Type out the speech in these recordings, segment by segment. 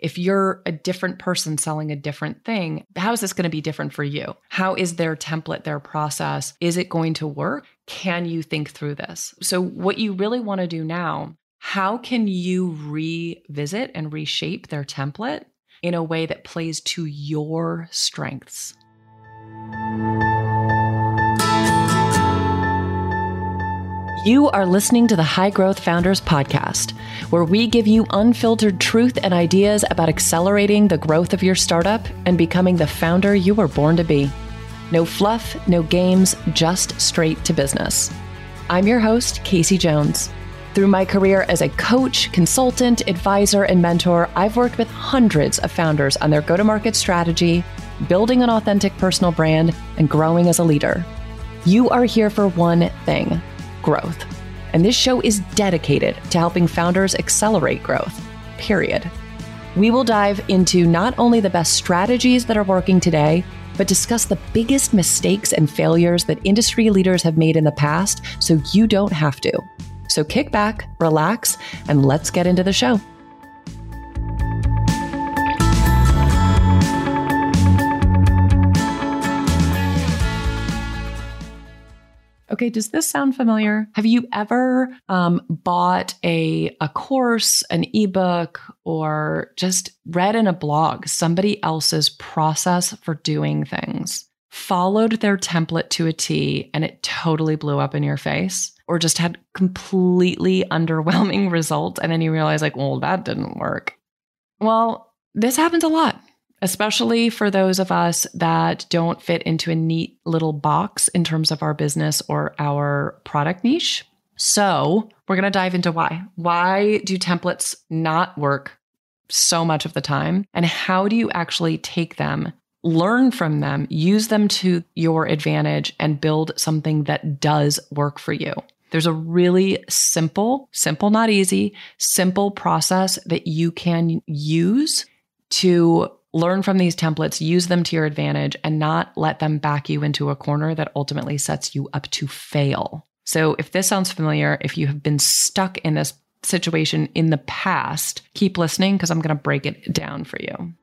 If you're a different person selling a different thing, how is this going to be different for you? How is their template, their process? Is it going to work? Can you think through this? So, what you really want to do now, how can you revisit and reshape their template in a way that plays to your strengths? You are listening to the High Growth Founders Podcast, where we give you unfiltered truth and ideas about accelerating the growth of your startup and becoming the founder you were born to be. No fluff, no games, just straight to business. I'm your host, Kasey Jones. Through my career as a coach, consultant, advisor, and mentor, I've worked with hundreds of founders on their go to market strategy, building an authentic personal brand, and growing as a leader. You are here for one thing growth. And this show is dedicated to helping founders accelerate growth, period. We will dive into not only the best strategies that are working today, but discuss the biggest mistakes and failures that industry leaders have made in the past so you don't have to. So kick back, relax, and let's get into the show. Okay, does this sound familiar? Have you ever um, bought a a course, an ebook, or just read in a blog somebody else's process for doing things, followed their template to a T, and it totally blew up in your face? Or just had completely underwhelming results, and then you realize, like, well, that didn't work. Well, this happens a lot especially for those of us that don't fit into a neat little box in terms of our business or our product niche. So, we're going to dive into why. Why do templates not work so much of the time? And how do you actually take them, learn from them, use them to your advantage, and build something that does work for you? There's a really simple, simple, not easy, simple process that you can use to learn from these templates, use them to your advantage, and not let them back you into a corner that ultimately sets you up to fail. So, if this sounds familiar, if you have been stuck in this situation in the past, keep listening because I'm going to break it down for you.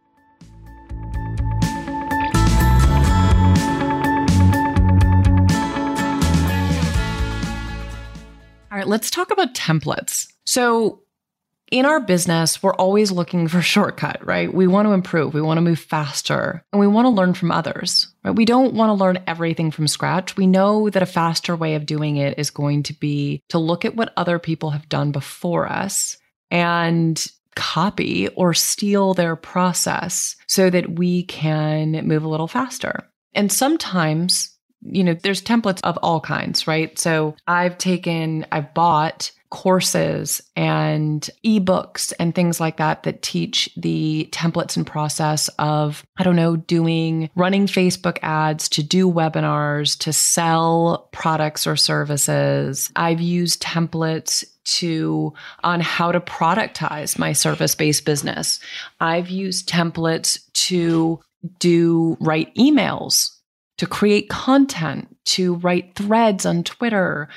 All right, let's talk about templates. So, in our business, we're always looking for shortcut, right? We want to improve, we want to move faster, and we want to learn from others. Right? We don't want to learn everything from scratch. We know that a faster way of doing it is going to be to look at what other people have done before us and copy or steal their process so that we can move a little faster. And sometimes, you know, there's templates of all kinds, right? So I've taken, I've bought courses and ebooks and things like that that teach the templates and process of, I don't know, doing running Facebook ads, to do webinars, to sell products or services. I've used templates to on how to productize my service-based business. I've used templates to do write emails to create content, to write threads on Twitter,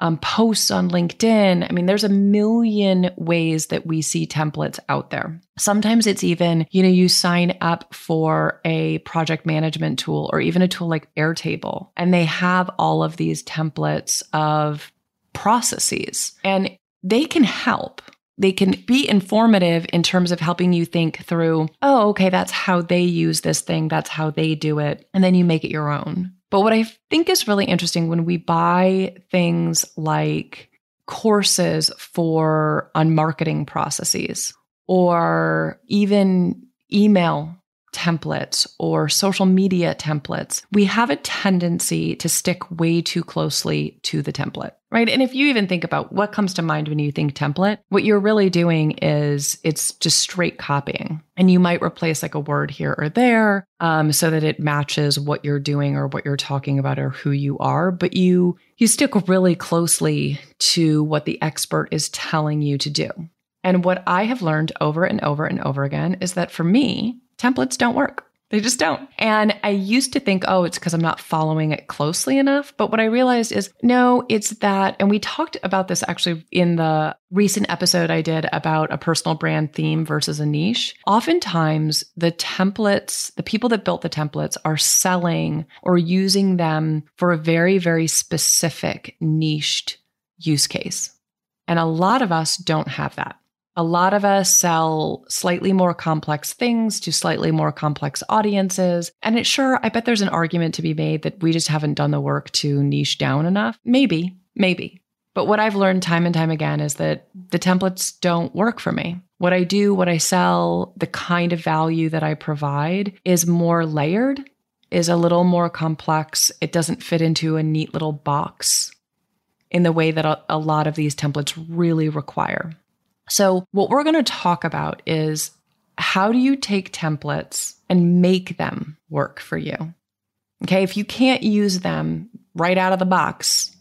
um, posts on LinkedIn. I mean, there's a million ways that we see templates out there. Sometimes it's even, you know, you sign up for a project management tool or even a tool like Airtable, and they have all of these templates of processes and they can help they can be informative in terms of helping you think through, oh, okay, that's how they use this thing, that's how they do it. And then you make it your own. But what I think is really interesting when we buy things like courses for on marketing processes or even email templates or social media templates, we have a tendency to stick way too closely to the template, right? And if you even think about what comes to mind when you think template, what you're really doing is it's just straight copying. And you might replace like a word here or there um, so that it matches what you're doing or what you're talking about or who you are. But you you stick really closely to what the expert is telling you to do. And what I have learned over and over and over again is that for me, templates don't work. They just don't. And I used to think, oh, it's because I'm not following it closely enough. But what I realized is, no, it's that. And we talked about this actually in the recent episode I did about a personal brand theme versus a niche. Oftentimes, the templates, the people that built the templates are selling or using them for a very, very specific niched use case. And a lot of us don't have that. A lot of us sell slightly more complex things to slightly more complex audiences. And it's sure, I bet there's an argument to be made that we just haven't done the work to niche down enough. Maybe, maybe. But what I've learned time and time again is that the templates don't work for me. What I do, what I sell, the kind of value that I provide is more layered, is a little more complex. It doesn't fit into a neat little box in the way that a lot of these templates really require. So, what we're going to talk about is how do you take templates and make them work for you? Okay, if you can't use them right out of the box,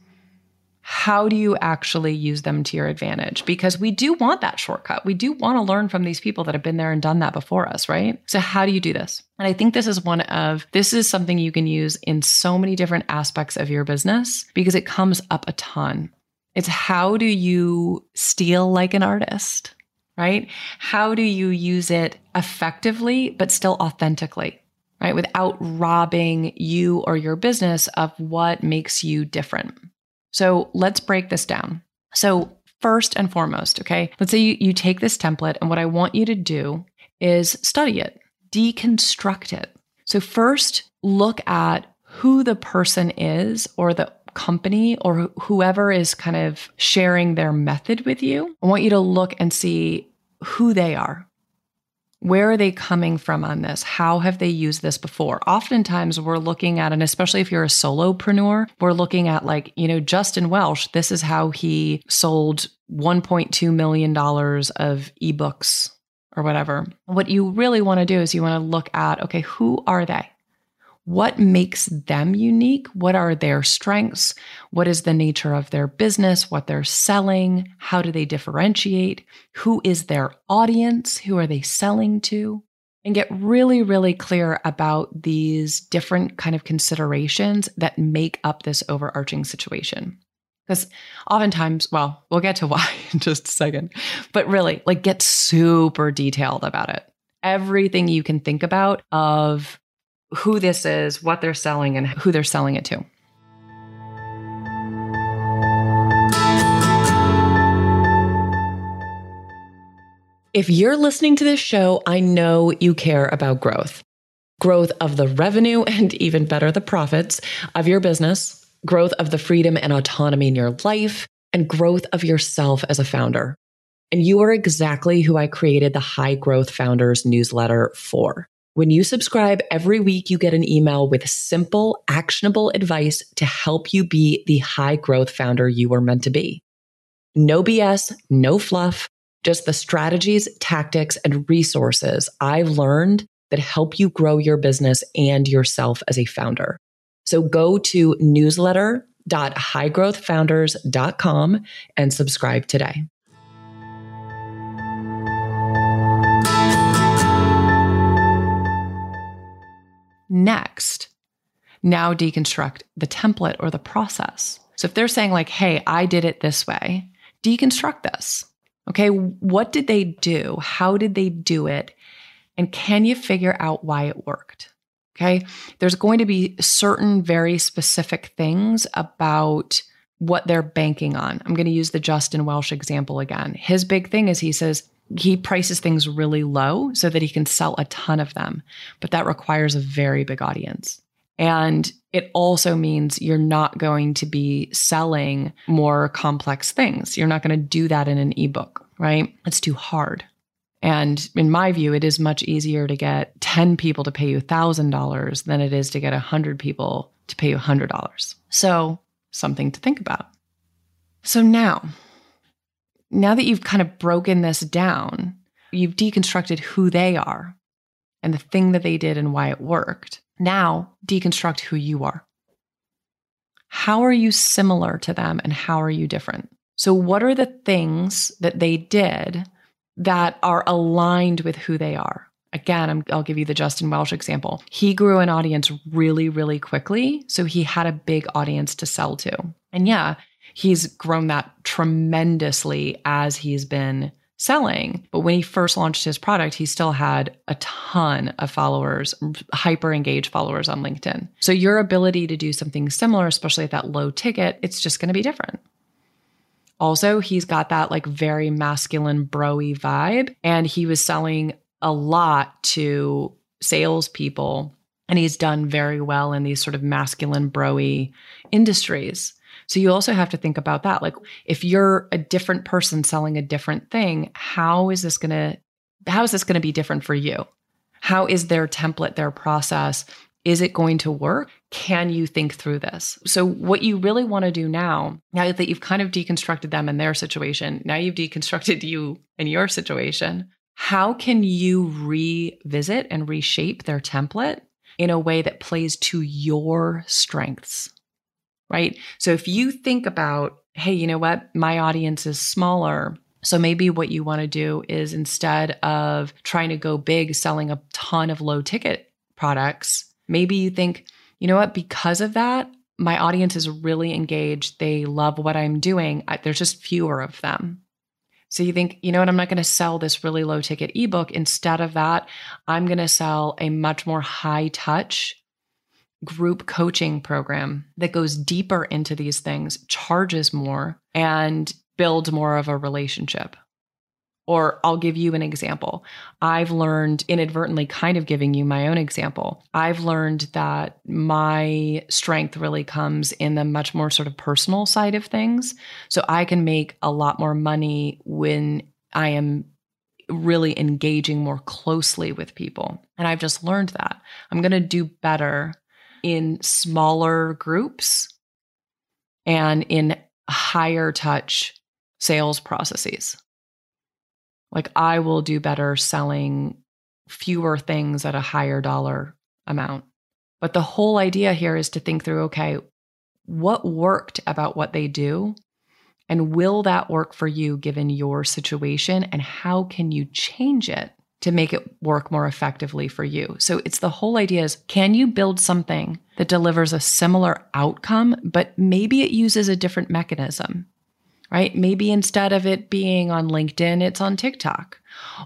how do you actually use them to your advantage? Because we do want that shortcut. We do want to learn from these people that have been there and done that before us, right? So, how do you do this? And I think this is one of, this is something you can use in so many different aspects of your business because it comes up a ton. It's how do you steal like an artist, right? How do you use it effectively, but still authentically, right? Without robbing you or your business of what makes you different. So let's break this down. So, first and foremost, okay, let's say you, you take this template, and what I want you to do is study it, deconstruct it. So, first, look at who the person is or the company or whoever is kind of sharing their method with you, I want you to look and see who they are. Where are they coming from on this? How have they used this before? Oftentimes, we're looking at, and especially if you're a solopreneur, we're looking at like, you know, Justin Welsh, this is how he sold $1.2 million of ebooks or whatever. What you really want to do is you want to look at, okay, who are they? What makes them unique? What are their strengths? What is the nature of their business? What they're selling? How do they differentiate? Who is their audience? Who are they selling to? And get really, really clear about these different kind of considerations that make up this overarching situation. Because oftentimes, well, we'll get to why in just a second, but really, like, get super detailed about it. Everything you can think about of who this is, what they're selling, and who they're selling it to. If you're listening to this show, I know you care about growth growth of the revenue and even better, the profits of your business, growth of the freedom and autonomy in your life, and growth of yourself as a founder. And you are exactly who I created the High Growth Founders newsletter for. When you subscribe every week, you get an email with simple, actionable advice to help you be the high growth founder you were meant to be. No BS, no fluff, just the strategies, tactics, and resources I've learned that help you grow your business and yourself as a founder. So go to newsletter.highgrowthfounders.com and subscribe today. Next, now deconstruct the template or the process. So if they're saying, like, hey, I did it this way, deconstruct this. Okay, what did they do? How did they do it? And can you figure out why it worked? Okay, there's going to be certain very specific things about what they're banking on. I'm going to use the Justin Welsh example again. His big thing is he says, he prices things really low so that he can sell a ton of them. But that requires a very big audience. And it also means you're not going to be selling more complex things. You're not going to do that in an ebook, right? It's too hard. And in my view, it is much easier to get 10 people to pay you $1,000 than it is to get 100 people to pay you $100. So, something to think about. So, now now that you've kind of broken this down, you've deconstructed who they are and the thing that they did and why it worked. Now, deconstruct who you are. How are you similar to them and how are you different? So, what are the things that they did that are aligned with who they are? again, i will give you the Justin Welsh example. He grew an audience really, really quickly. So he had a big audience to sell to. And yeah, he's grown that tremendously as he's been selling. But when he first launched his product, he still had a ton of followers, hyper engaged followers on LinkedIn. So your ability to do something similar, especially at that low ticket, it's just going to be different. Also, he's got that like very masculine, broy vibe, and he was selling a lot to salespeople, and he's done very well in these sort of masculine, broy industries. So you also have to think about that. Like if you're a different person selling a different thing, how is this going to how is this going to be different for you? How is their template, their process? Is it going to work? Can you think through this? So, what you really want to do now, now that you've kind of deconstructed them and their situation, now you've deconstructed you and your situation, how can you revisit and reshape their template in a way that plays to your strengths? Right? So if you think about, hey, you know what? My audience is smaller. So maybe what you want to do is instead of trying to go big selling a ton of low ticket products, maybe you think, you know what? Because of that, my audience is really engaged. They love what I'm doing. I, there's just fewer of them. So you think, you know what, I'm not going to sell this really low ticket ebook. Instead of that, I'm going to sell a much more high touch group coaching program that goes deeper into these things, charges more, and builds more of a relationship. Or I'll give you an example. I've learned inadvertently, kind of giving you my own example. I've learned that my strength really comes in the much more sort of personal side of things. So I can make a lot more money when I am really engaging more closely with people. And I've just learned that. I'm going to do better in smaller groups and in higher touch sales processes. Like I will do better selling fewer things at a higher dollar amount. But the whole idea here is to think through okay, what worked about what they do? And will that work for you given your situation? And how can you change it to make it work more effectively for you. So it's the whole idea is can you build something that delivers a similar outcome, but maybe it uses a different mechanism, right? Maybe instead of it being on LinkedIn, it's on TikTok,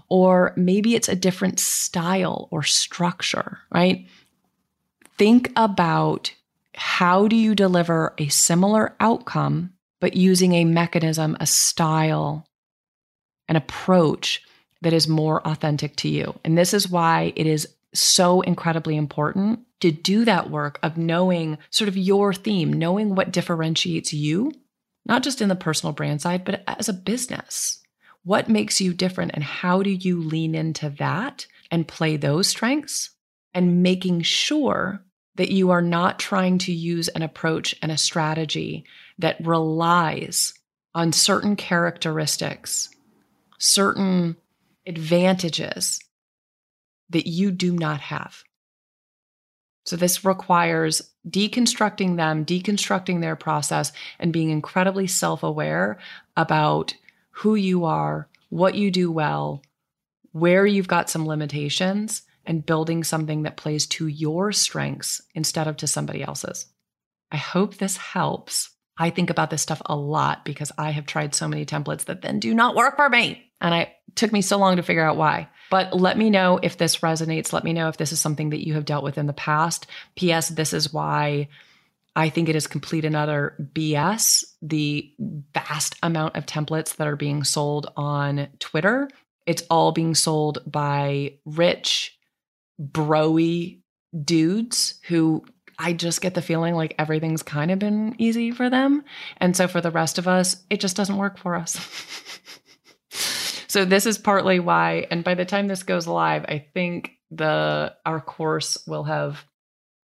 or maybe it's a different style or structure, right? Think about how do you deliver a similar outcome, but using a mechanism, a style, an approach that is more authentic to you. And this is why it is so incredibly important to do that work of knowing sort of your theme, knowing what differentiates you, not just in the personal brand side, but as a business. What makes you different and how do you lean into that and play those strengths and making sure that you are not trying to use an approach and a strategy that relies on certain characteristics, certain advantages that you do not have. So, this requires deconstructing them, deconstructing their process, and being incredibly self aware about who you are, what you do well, where you've got some limitations, and building something that plays to your strengths instead of to somebody else's. I hope this helps. I think about this stuff a lot because I have tried so many templates that then do not work for me. And it took me so long to figure out why. But let me know if this resonates. Let me know if this is something that you have dealt with in the past. P.S. This is why I think it is complete and utter BS. The vast amount of templates that are being sold on Twitter, it's all being sold by rich, broy dudes who I just get the feeling like everything's kind of been easy for them. And so for the rest of us, it just doesn't work for us. So this is partly why, and by the time this goes live, I think the our course will have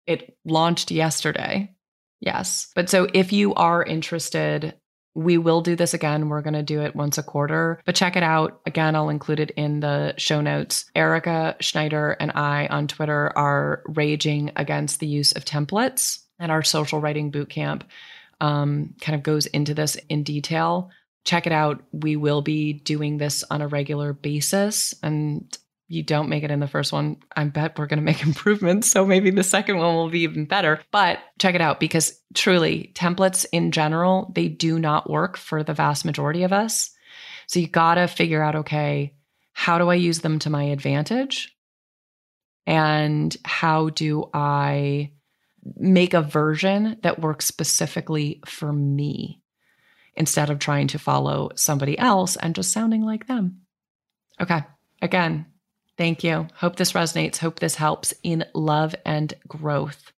it launched yesterday. Yes. But so if you are interested, we will do this again. We're going to do it once a quarter, but check it out. Again, I'll include it in the show notes. Erica Schneider and I on Twitter are raging against the use of templates, and our social writing bootcamp um, kind of goes into this in detail check it out. We will be doing this on a regular basis. And you don't make it in the first one, I bet we're going to make improvements. So maybe the second one will be even better. But check it out because truly, templates in general, they do not work for the vast majority of us. So you got to figure out okay, how do I use them to my advantage? And how do I make a version that works specifically for me instead of trying to follow somebody else and just sounding like them? Okay. Again, thank you. Hope this resonates. Hope this helps in love and growth.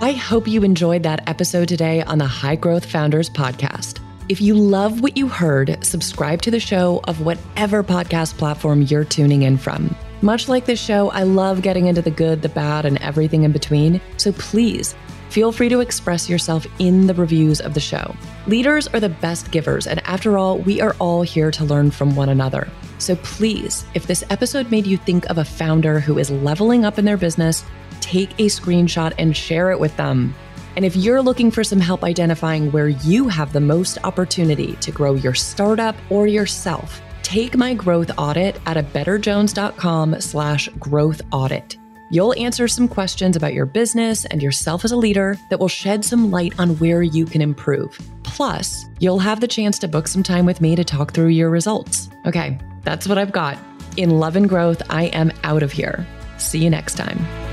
I hope you enjoyed that episode today on the High Growth Founders Podcast. If you love what you heard, subscribe to the show of whatever podcast platform you're tuning in from. Much like this show, I love getting into the good, the bad, and everything in between. So please feel free to express yourself in the reviews of the show. Leaders are the best givers, and after all, we are all here to learn from one another. So please, if this episode made you think of a founder who is leveling up in their business, take a screenshot and share it with them. And if you're looking for some help identifying where you have the most opportunity to grow your startup or yourself, take my growth audit at a betterjones.com slash growth audit. You'll answer some questions about your business and yourself as a leader that will shed some light on where you can improve. Plus, you'll have the chance to book some time with me to talk through your results. Okay, that's what I've got. In love and growth, I am out of here. See you next time.